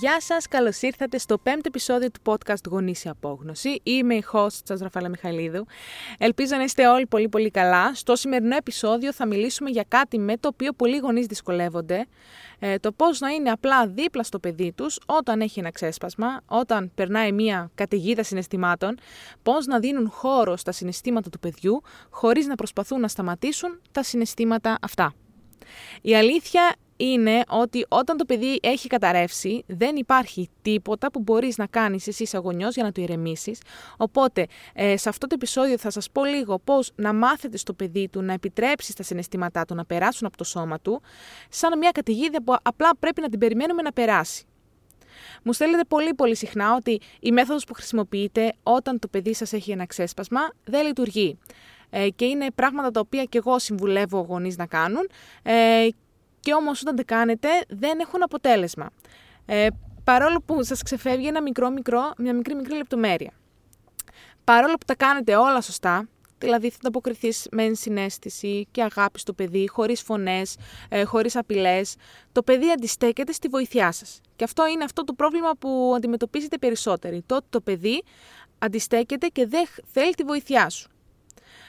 Γεια σας, καλώς ήρθατε στο πέμπτο επεισόδιο του podcast Γονείς η Απόγνωση. Είμαι η host σας, Ραφάλα Μιχαλίδου. Ελπίζω να είστε όλοι πολύ πολύ καλά. Στο σημερινό επεισόδιο θα μιλήσουμε για κάτι με το οποίο πολλοί γονείς δυσκολεύονται. Ε, το πώς να είναι απλά δίπλα στο παιδί τους όταν έχει ένα ξέσπασμα, όταν περνάει μια καταιγίδα συναισθημάτων, πώς να δίνουν χώρο στα συναισθήματα του παιδιού, χωρίς να προσπαθούν να σταματήσουν τα συναισθήματα αυτά. Η αλήθεια είναι ότι όταν το παιδί έχει καταρρεύσει, δεν υπάρχει τίποτα που μπορείς να κάνεις εσύ σαν γονιός για να το ηρεμήσεις. Οπότε, ε, σε αυτό το επεισόδιο θα σας πω λίγο πώς να μάθετε στο παιδί του να επιτρέψει τα συναισθήματά του να περάσουν από το σώμα του, σαν μια καταιγίδα που απλά πρέπει να την περιμένουμε να περάσει. Μου στέλνετε πολύ πολύ συχνά ότι η μέθοδος που χρησιμοποιείτε όταν το παιδί σας έχει ένα ξέσπασμα δεν λειτουργεί. Ε, και είναι πράγματα τα οποία και εγώ συμβουλεύω γονείς να κάνουν ε, και όμως όταν τα κάνετε δεν έχουν αποτέλεσμα. Ε, παρόλο που σας ξεφεύγει ένα μικρό μικρό, μια μικρή μικρή λεπτομέρεια. Παρόλο που τα κάνετε όλα σωστά, δηλαδή θα ανταποκριθείς με ενσυναίσθηση και αγάπη στο παιδί, χωρίς φωνές, ε, χωρίς απειλές, το παιδί αντιστέκεται στη βοήθειά σας. Και αυτό είναι αυτό το πρόβλημα που αντιμετωπίζετε περισσότεροι. Το ότι το παιδί αντιστέκεται και δεν θέλει τη βοήθειά σου.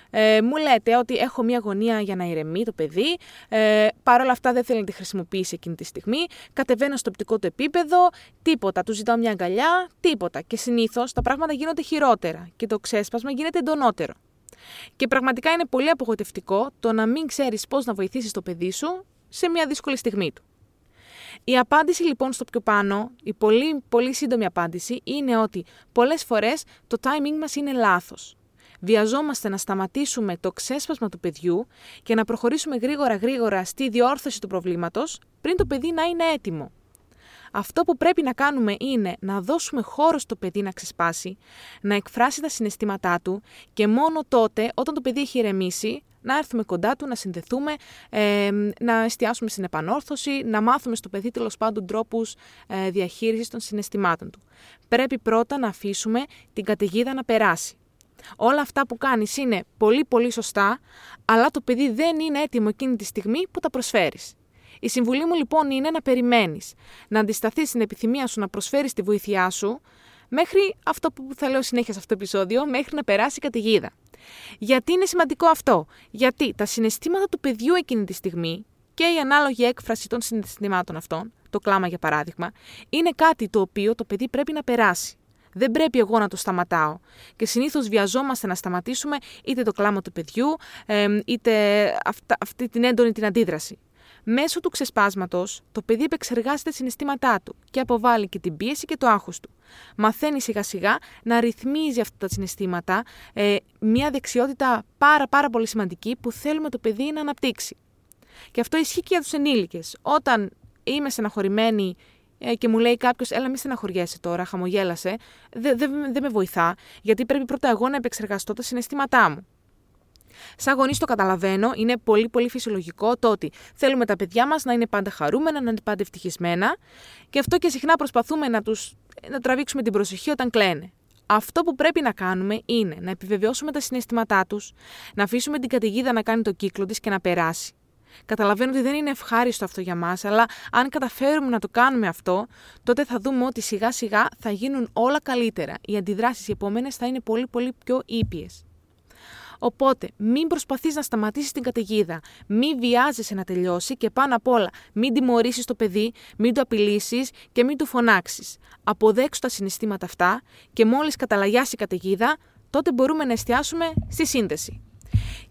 Ε, μου λέτε ότι έχω μια γωνία για να ηρεμεί το παιδί, ε, παρόλα αυτά δεν θέλει να τη χρησιμοποιήσει εκείνη τη στιγμή, κατεβαίνω στο οπτικό του επίπεδο, τίποτα, του ζητάω μια αγκαλιά, τίποτα. Και συνήθως τα πράγματα γίνονται χειρότερα. Και το ξέσπασμα γίνεται εντονότερο. Και πραγματικά είναι πολύ απογοητευτικό το να μην ξέρεις πώς να βοηθήσεις το παιδί σου σε μια δύσκολη στιγμή του. Η απάντηση λοιπόν στο πιο πάνω, η πολύ, πολύ σύντομη απάντηση, είναι ότι πολλές φορές το timing μας είναι λάθος βιαζόμαστε να σταματήσουμε το ξέσπασμα του παιδιού και να προχωρήσουμε γρήγορα γρήγορα στη διόρθωση του προβλήματος πριν το παιδί να είναι έτοιμο. Αυτό που πρέπει να κάνουμε είναι να δώσουμε χώρο στο παιδί να ξεσπάσει, να εκφράσει τα συναισθήματά του και μόνο τότε, όταν το παιδί έχει ηρεμήσει, να έρθουμε κοντά του, να συνδεθούμε, ε, να εστιάσουμε στην επανόρθωση, να μάθουμε στο παιδί τέλος πάντων τρόπους ε, διαχείρισης των συναισθημάτων του. Πρέπει πρώτα να αφήσουμε την καταιγίδα να περάσει. Όλα αυτά που κάνεις είναι πολύ πολύ σωστά, αλλά το παιδί δεν είναι έτοιμο εκείνη τη στιγμή που τα προσφέρεις. Η συμβουλή μου λοιπόν είναι να περιμένεις, να αντισταθείς στην επιθυμία σου να προσφέρεις τη βοήθειά σου, μέχρι αυτό που θα λέω συνέχεια σε αυτό το επεισόδιο, μέχρι να περάσει η καταιγίδα. Γιατί είναι σημαντικό αυτό, γιατί τα συναισθήματα του παιδιού εκείνη τη στιγμή και η ανάλογη έκφραση των συναισθημάτων αυτών, το κλάμα για παράδειγμα, είναι κάτι το οποίο το παιδί πρέπει να περάσει. Δεν πρέπει εγώ να το σταματάω. Και συνήθως βιαζόμαστε να σταματήσουμε είτε το κλάμα του παιδιού, είτε αυτή την έντονη την αντίδραση. Μέσω του ξεσπάσματος, το παιδί επεξεργάζεται συναισθήματά του και αποβάλλει και την πίεση και το άγχος του. Μαθαίνει σιγά σιγά να ρυθμίζει αυτά τα συναισθήματα, ε, μια δεξιότητα πάρα πάρα πολύ σημαντική που θέλουμε το παιδί να αναπτύξει. Και αυτό ισχύει και για τους ενήλικες. Όταν είμαι στεναχωρημένη ε, και μου λέει κάποιος, Έλα, μη στεναχωριέσαι τώρα, χαμογέλασε. Δεν δε, δε με βοηθά, γιατί πρέπει πρώτα εγώ να επεξεργαστώ τα συναισθήματά μου. Σαν γονείς το καταλαβαίνω, είναι πολύ πολύ φυσιολογικό το ότι θέλουμε τα παιδιά μας να είναι πάντα χαρούμενα, να είναι πάντα ευτυχισμένα και αυτό και συχνά προσπαθούμε να τους να τραβήξουμε την προσοχή όταν κλαίνε. Αυτό που πρέπει να κάνουμε είναι να επιβεβαιώσουμε τα συναισθήματά τους, να αφήσουμε την καταιγίδα να κάνει το κύκλο της και να περάσει. Καταλαβαίνω ότι δεν είναι ευχάριστο αυτό για μας, αλλά αν καταφέρουμε να το κάνουμε αυτό, τότε θα δούμε ότι σιγά σιγά θα γίνουν όλα καλύτερα. Οι αντιδράσεις οι επόμενες θα είναι πολύ πολύ πιο ήπιες. Οπότε, μην προσπαθείς να σταματήσεις την καταιγίδα, μην βιάζεσαι να τελειώσει και πάνω απ' όλα μην τιμωρήσεις το παιδί, μην το απειλήσεις και μην του φωνάξεις. Αποδέξου τα συναισθήματα αυτά και μόλις καταλαγιάσει η καταιγίδα, τότε μπορούμε να εστιάσουμε στη σύνδεση.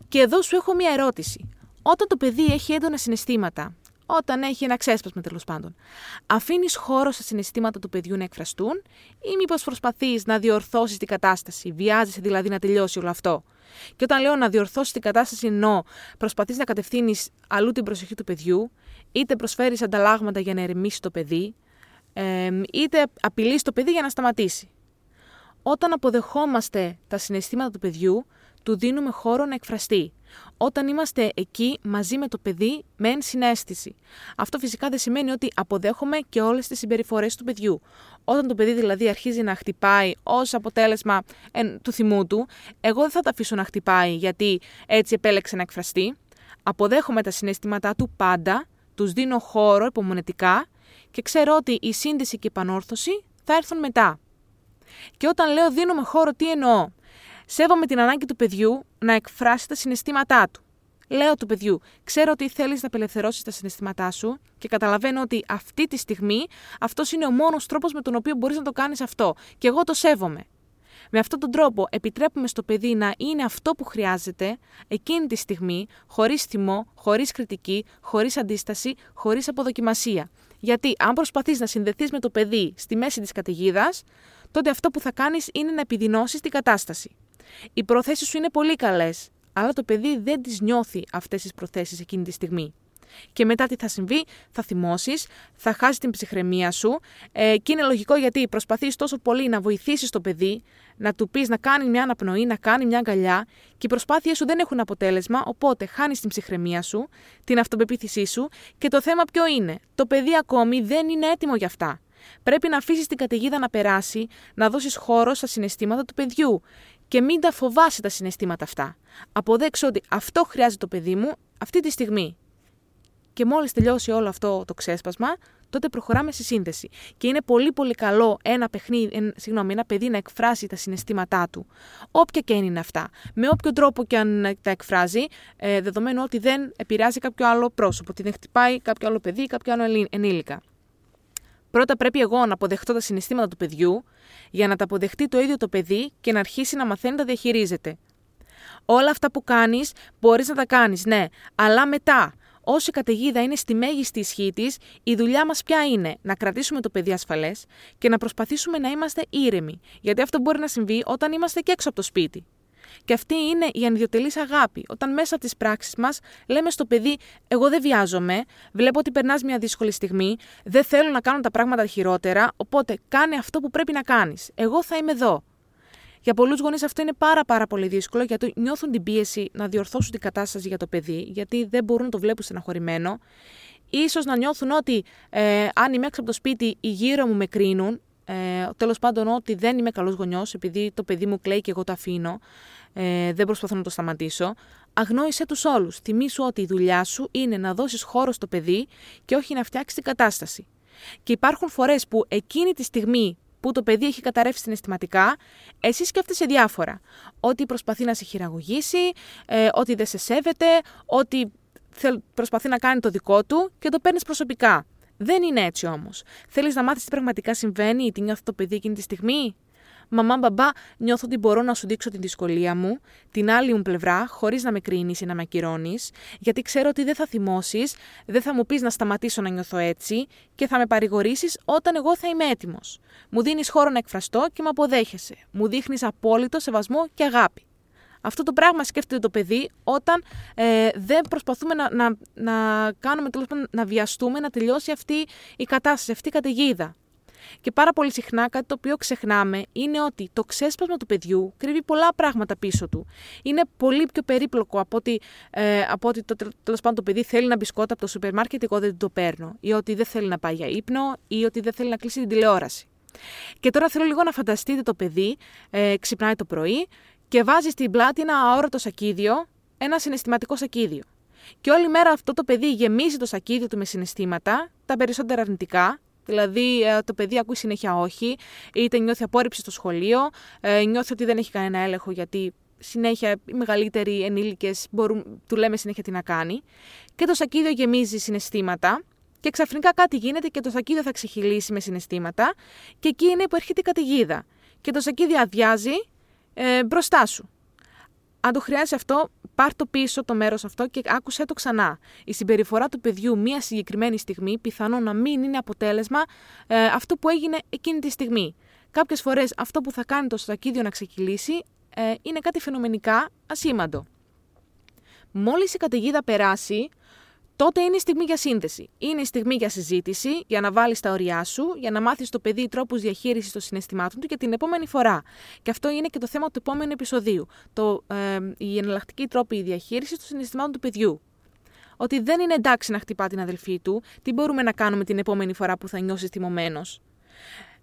Και εδώ σου έχω μία ερώτηση. Όταν το παιδί έχει έντονα συναισθήματα, όταν έχει ένα ξέσπασμα τέλος πάντων, αφήνεις χώρο στα συναισθήματα του παιδιού να εκφραστούν, ή μήπως προσπαθείς να διορθώσεις την κατάσταση, βιάζεσαι δηλαδή να τελειώσει όλο αυτό; Και όταν λέω να διορθώσεις την κατάσταση, εννοώ προσπαθείς να κατευθύνεις αλλού την προσοχή του παιδιού, είτε προσφέρεις ανταλλάγματα για να ερεμήσει το παιδί, είτε απειλείς το παιδί για να σταματήσει. Όταν αποδεχόμαστε τα συναισθήματα του παιδιού, του δίνουμε χώρο να εκφραστεί. Όταν είμαστε εκεί μαζί με το παιδί με ενσυναίσθηση. Αυτό φυσικά δεν σημαίνει ότι αποδέχομαι και όλες τις συμπεριφορές του παιδιού. Όταν το παιδί δηλαδή αρχίζει να χτυπάει ως αποτέλεσμα του θυμού του, εγώ δεν θα το αφήσω να χτυπάει γιατί έτσι επέλεξε να εκφραστεί. Αποδέχομαι τα συναισθήματά του πάντα, τους δίνω χώρο υπομονετικά και ξέρω ότι η σύνδεση και η επανόρθωση θα έρθουν μετά. Και όταν λέω δίνουμε χώρο, τι εννοώ; Σέβομαι την ανάγκη του παιδιού να εκφράσει τα συναισθήματά του. Λέω του παιδιού, ξέρω ότι θέλεις να απελευθερώσεις τα συναισθήματά σου και καταλαβαίνω ότι αυτή τη στιγμή αυτός είναι ο μόνος τρόπος με τον οποίο μπορείς να το κάνεις αυτό. Και εγώ το σέβομαι. Με αυτόν τον τρόπο επιτρέπουμε στο παιδί να είναι αυτό που χρειάζεται εκείνη τη στιγμή, χωρίς θυμό, χωρίς κριτική, χωρίς αντίσταση, χωρίς αποδοκιμασία. Γιατί αν προσπαθείς να συνδεθείς με το παιδί στη μέση της καταιγίδας, τότε αυτό που θα κάνεις είναι να επιδεινώσεις την κατάσταση. Οι προθέσεις σου είναι πολύ καλές, αλλά το παιδί δεν τις νιώθει αυτές τις προθέσεις εκείνη τη στιγμή. Και μετά τι θα συμβεί, θα θυμώσεις, θα χάσεις την ψυχραιμία σου. Ε, και είναι λογικό γιατί προσπαθείς τόσο πολύ να βοηθήσεις το παιδί, να του πεις να κάνει μια αναπνοή, να κάνει μια αγκαλιά και οι προσπάθειές σου δεν έχουν αποτέλεσμα. Οπότε χάνεις την ψυχραιμία σου, την αυτοπεποίθησή σου και το θέμα ποιο είναι; Το παιδί ακόμη δεν είναι έτοιμο για αυτά. Πρέπει να αφήσεις την καταιγίδα να περάσει, να δώσεις χώρο στα συναισθήματα του παιδιού και μην τα φοβάσει τα συναισθήματα αυτά. Αποδέξω ότι αυτό χρειάζεται το παιδί μου αυτή τη στιγμή. Και μόλις τελειώσει όλο αυτό το ξέσπασμα, τότε προχωράμε στη σύνδεση. Και είναι πολύ πολύ καλό ένα, παιχνίδι, συγγνώμη, ένα παιδί να εκφράσει τα συναισθήματά του, όποια και είναι αυτά. Με όποιο τρόπο και αν τα εκφράζει, ε, δεδομένου ότι δεν επηρεάζει κάποιο άλλο πρόσωπο, ότι δεν χτυπάει κάποιο άλλο παιδί ή κάποιο άλλο ενήλικα. Πρώτα πρέπει εγώ να αποδεχτώ τα συναισθήματα του παιδιού, για να τα αποδεχτεί το ίδιο το παιδί και να αρχίσει να μαθαίνει να τα διαχειρίζεται. Όλα αυτά που κάνεις, μπορείς να τα κάνεις, ναι, αλλά μετά, όσο η καταιγίδα είναι στη μέγιστη ισχύ της, η δουλειά μας πια είναι να κρατήσουμε το παιδί ασφαλές και να προσπαθήσουμε να είμαστε ήρεμοι. Γιατί αυτό μπορεί να συμβεί όταν είμαστε και έξω από το σπίτι. Και αυτή είναι η ανιδιοτελής αγάπη. Όταν μέσα από τις πράξεις μας λέμε στο παιδί: Εγώ δεν βιάζομαι, βλέπω ότι περνάς μια δύσκολη στιγμή, δεν θέλω να κάνω τα πράγματα χειρότερα, οπότε κάνε αυτό που πρέπει να κάνεις. Εγώ θα είμαι εδώ. Για πολλούς γονείς αυτό είναι πάρα, πάρα πολύ δύσκολο γιατί νιώθουν την πίεση να διορθώσουν την κατάσταση για το παιδί, γιατί δεν μπορούν να το βλέπουν στεναχωρημένο. Ίσως να νιώθουν ότι ε, αν είμαι έξω από το σπίτι, οι γύρω μου με κρίνουν. Ε, Τέλος πάντων, ότι δεν είμαι καλός γονιός, επειδή το παιδί μου κλαίει και εγώ το αφήνω ε, δεν προσπαθώ να το σταματήσω. Αγνόησε τους όλους. Θυμήσου ότι η δουλειά σου είναι να δώσεις χώρο στο παιδί και όχι να φτιάξεις την κατάσταση. Και υπάρχουν φορές που εκείνη τη στιγμή που το παιδί έχει καταρρεύσει συναισθηματικά, εσύ σκέφτεσαι διάφορα. Ότι προσπαθεί να σε χειραγωγήσει, ε, ότι δεν σε σέβεται, ότι προσπαθεί να κάνει το δικό του και το παίρνεις προσωπικά. Δεν είναι έτσι όμως. Θέλεις να μάθεις τι πραγματικά συμβαίνει ή τι νιώθει το παιδί εκείνη τη στιγμή; Μαμά, μπαμπά, νιώθω ότι μπορώ να σου δείξω την δυσκολία μου, την άλλη μου πλευρά, χωρίς να με κρίνεις ή να με ακυρώνεις, γιατί ξέρω ότι δεν θα θυμώσεις, δεν θα μου πεις να σταματήσω να νιώθω έτσι και θα με παρηγορήσεις όταν εγώ θα είμαι έτοιμος. Μου δίνεις χώρο να εκφραστώ και με αποδέχεσαι. Μου δείχνεις απόλυτο σεβασμό και αγάπη. Αυτό το πράγμα σκέφτεται το παιδί όταν ε, δεν προσπαθούμε να, να, να κάνουμε, να βιαστούμε να τελειώσει αυτή η κατάσταση, αυτή η καταιγίδα. Και πάρα πολύ συχνά κάτι το οποίο ξεχνάμε είναι ότι το ξέσπασμα του παιδιού κρύβει πολλά πράγματα πίσω του. Είναι πολύ πιο περίπλοκο από ότι, ε, από ότι το, τέλος πάντων το παιδί θέλει να μπισκότα από το σούπερ μάρκετ, εγώ δεν το παίρνω. Ή ότι δεν θέλει να πάει για ύπνο, ή ότι δεν θέλει να κλείσει την τηλεόραση. Και τώρα θέλω λίγο να φανταστείτε το παιδί, ε, ξυπνάει το πρωί και βάζει στην πλάτη ένα αόρατο σακίδιο, ένα συναισθηματικό σακίδιο. Και όλη μέρα αυτό το παιδί γεμίζει το σακίδιο του με συναισθήματα, τα περισσότερα αρνητικά, Δηλαδή, ε, το παιδί ακούει συνέχεια όχι, είτε νιώθει απόρριψη στο σχολείο, ε, νιώθει ότι δεν έχει κανένα έλεγχο γιατί συνέχεια οι μεγαλύτεροι ενήλικες του λέμε συνέχεια τι να κάνει. Και το σακίδιο γεμίζει συναισθήματα. Και ξαφνικά κάτι γίνεται και το σακίδιο θα ξεχυλήσει με συναισθήματα. Και εκεί είναι που έρχεται η καταιγίδα. Και το σακίδιο αδειάζει ε, μπροστά σου. Αν το χρειάζεσαι αυτό, πάρ το πίσω το μέρος αυτό και άκουσέ το ξανά. Η συμπεριφορά του παιδιού μία συγκεκριμένη στιγμή πιθανόν να μην είναι αποτέλεσμα ε, αυτού που έγινε εκείνη τη στιγμή. Κάποιες φορές αυτό που θα κάνει το στακίδιο να ξεκυλήσει ε, είναι κάτι φαινομενικά ασήμαντο. Μόλις η καταιγίδα περάσει, τότε είναι η στιγμή για σύνδεση. Είναι η στιγμή για συζήτηση, για να βάλεις τα ωριά σου, για να μάθεις το παιδί τρόπους διαχείρισης των συναισθημάτων του και την επόμενη φορά. Και αυτό είναι και το θέμα του επόμενου επεισοδίου. Το, ε, η εναλλακτική τρόπη διαχείρισης των συναισθημάτων του παιδιού. Ότι δεν είναι εντάξει να χτυπά την αδελφή του, τι μπορούμε να κάνουμε την επόμενη φορά που θα νιώσεις τιμωμένος.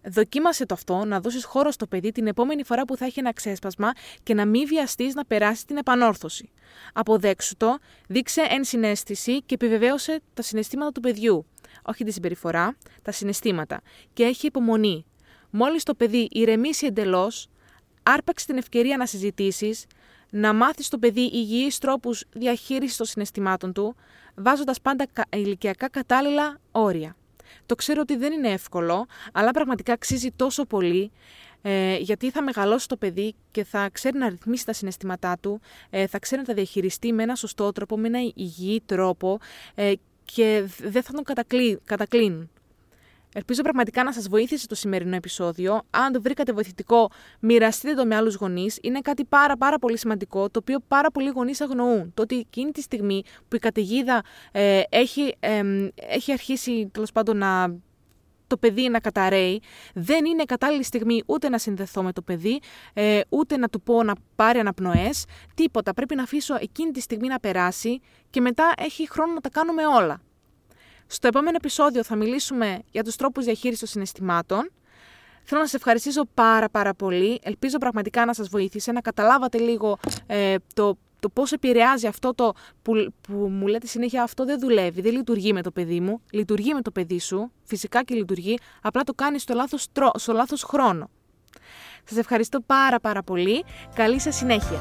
Δοκίμασε το αυτό, να δώσεις χώρο στο παιδί την επόμενη φορά που θα έχει ένα ξέσπασμα και να μην βιαστείς να περάσει την επανόρθωση. Αποδέξου το, δείξε ενσυναίσθηση και επιβεβαίωσε τα συναισθήματα του παιδιού. όχι τη συμπεριφορά, τα συναισθήματα και έχει υπομονή. Μόλις το παιδί ηρεμήσει εντελώς, άρπαξε την ευκαιρία να συζητήσεις, να μάθεις το παιδί υγιείς τρόπους διαχείρισης των συναισθημάτων του, βάζοντας πάντα ηλικιακά κατάλληλα όρια. Το ξέρω ότι δεν είναι εύκολο, αλλά πραγματικά αξίζει τόσο πολύ ε, γιατί θα μεγαλώσει το παιδί και θα ξέρει να ρυθμίσει τα συναισθήματά του, ε, θα ξέρει να τα διαχειριστεί με ένα σωστό τρόπο, με ένα υγιή τρόπο ε, και δεν θα τον κατακλεί, Ελπίζω πραγματικά να σας βοήθησε το σημερινό επεισόδιο. Αν το βρήκατε βοηθητικό, μοιραστείτε το με άλλους γονείς. Είναι κάτι πάρα πάρα πολύ σημαντικό, το οποίο πάρα πολλοί γονείς αγνοούν. Το ότι εκείνη τη στιγμή που η καταιγίδα ε, έχει, έχει αρχίσει τέλος πάντων να το παιδί να καταραίει, δεν είναι κατάλληλη στιγμή ούτε να συνδεθώ με το παιδί, ε, ούτε να του πω να πάρει αναπνοές. Τίποτα. Πρέπει να αφήσω εκείνη τη στιγμή να περάσει και μετά έχει χρόνο να τα κάνουμε όλα. Στο επόμενο επεισόδιο θα μιλήσουμε για τους τρόπους διαχείρισης των συναισθημάτων. Θέλω να σας ευχαριστήσω πάρα πάρα πολύ. Ελπίζω πραγματικά να σας βοήθησε, να καταλάβατε λίγο ε, το, το πώς επηρεάζει αυτό το που, που μου λέτε συνέχεια αυτό δεν δουλεύει, δεν λειτουργεί με το παιδί μου. Λειτουργεί με το παιδί σου, φυσικά και λειτουργεί, απλά το κάνεις στο λάθος, στο λάθος χρόνο. Σας ευχαριστώ πάρα πάρα πολύ. Καλή σας συνέχεια.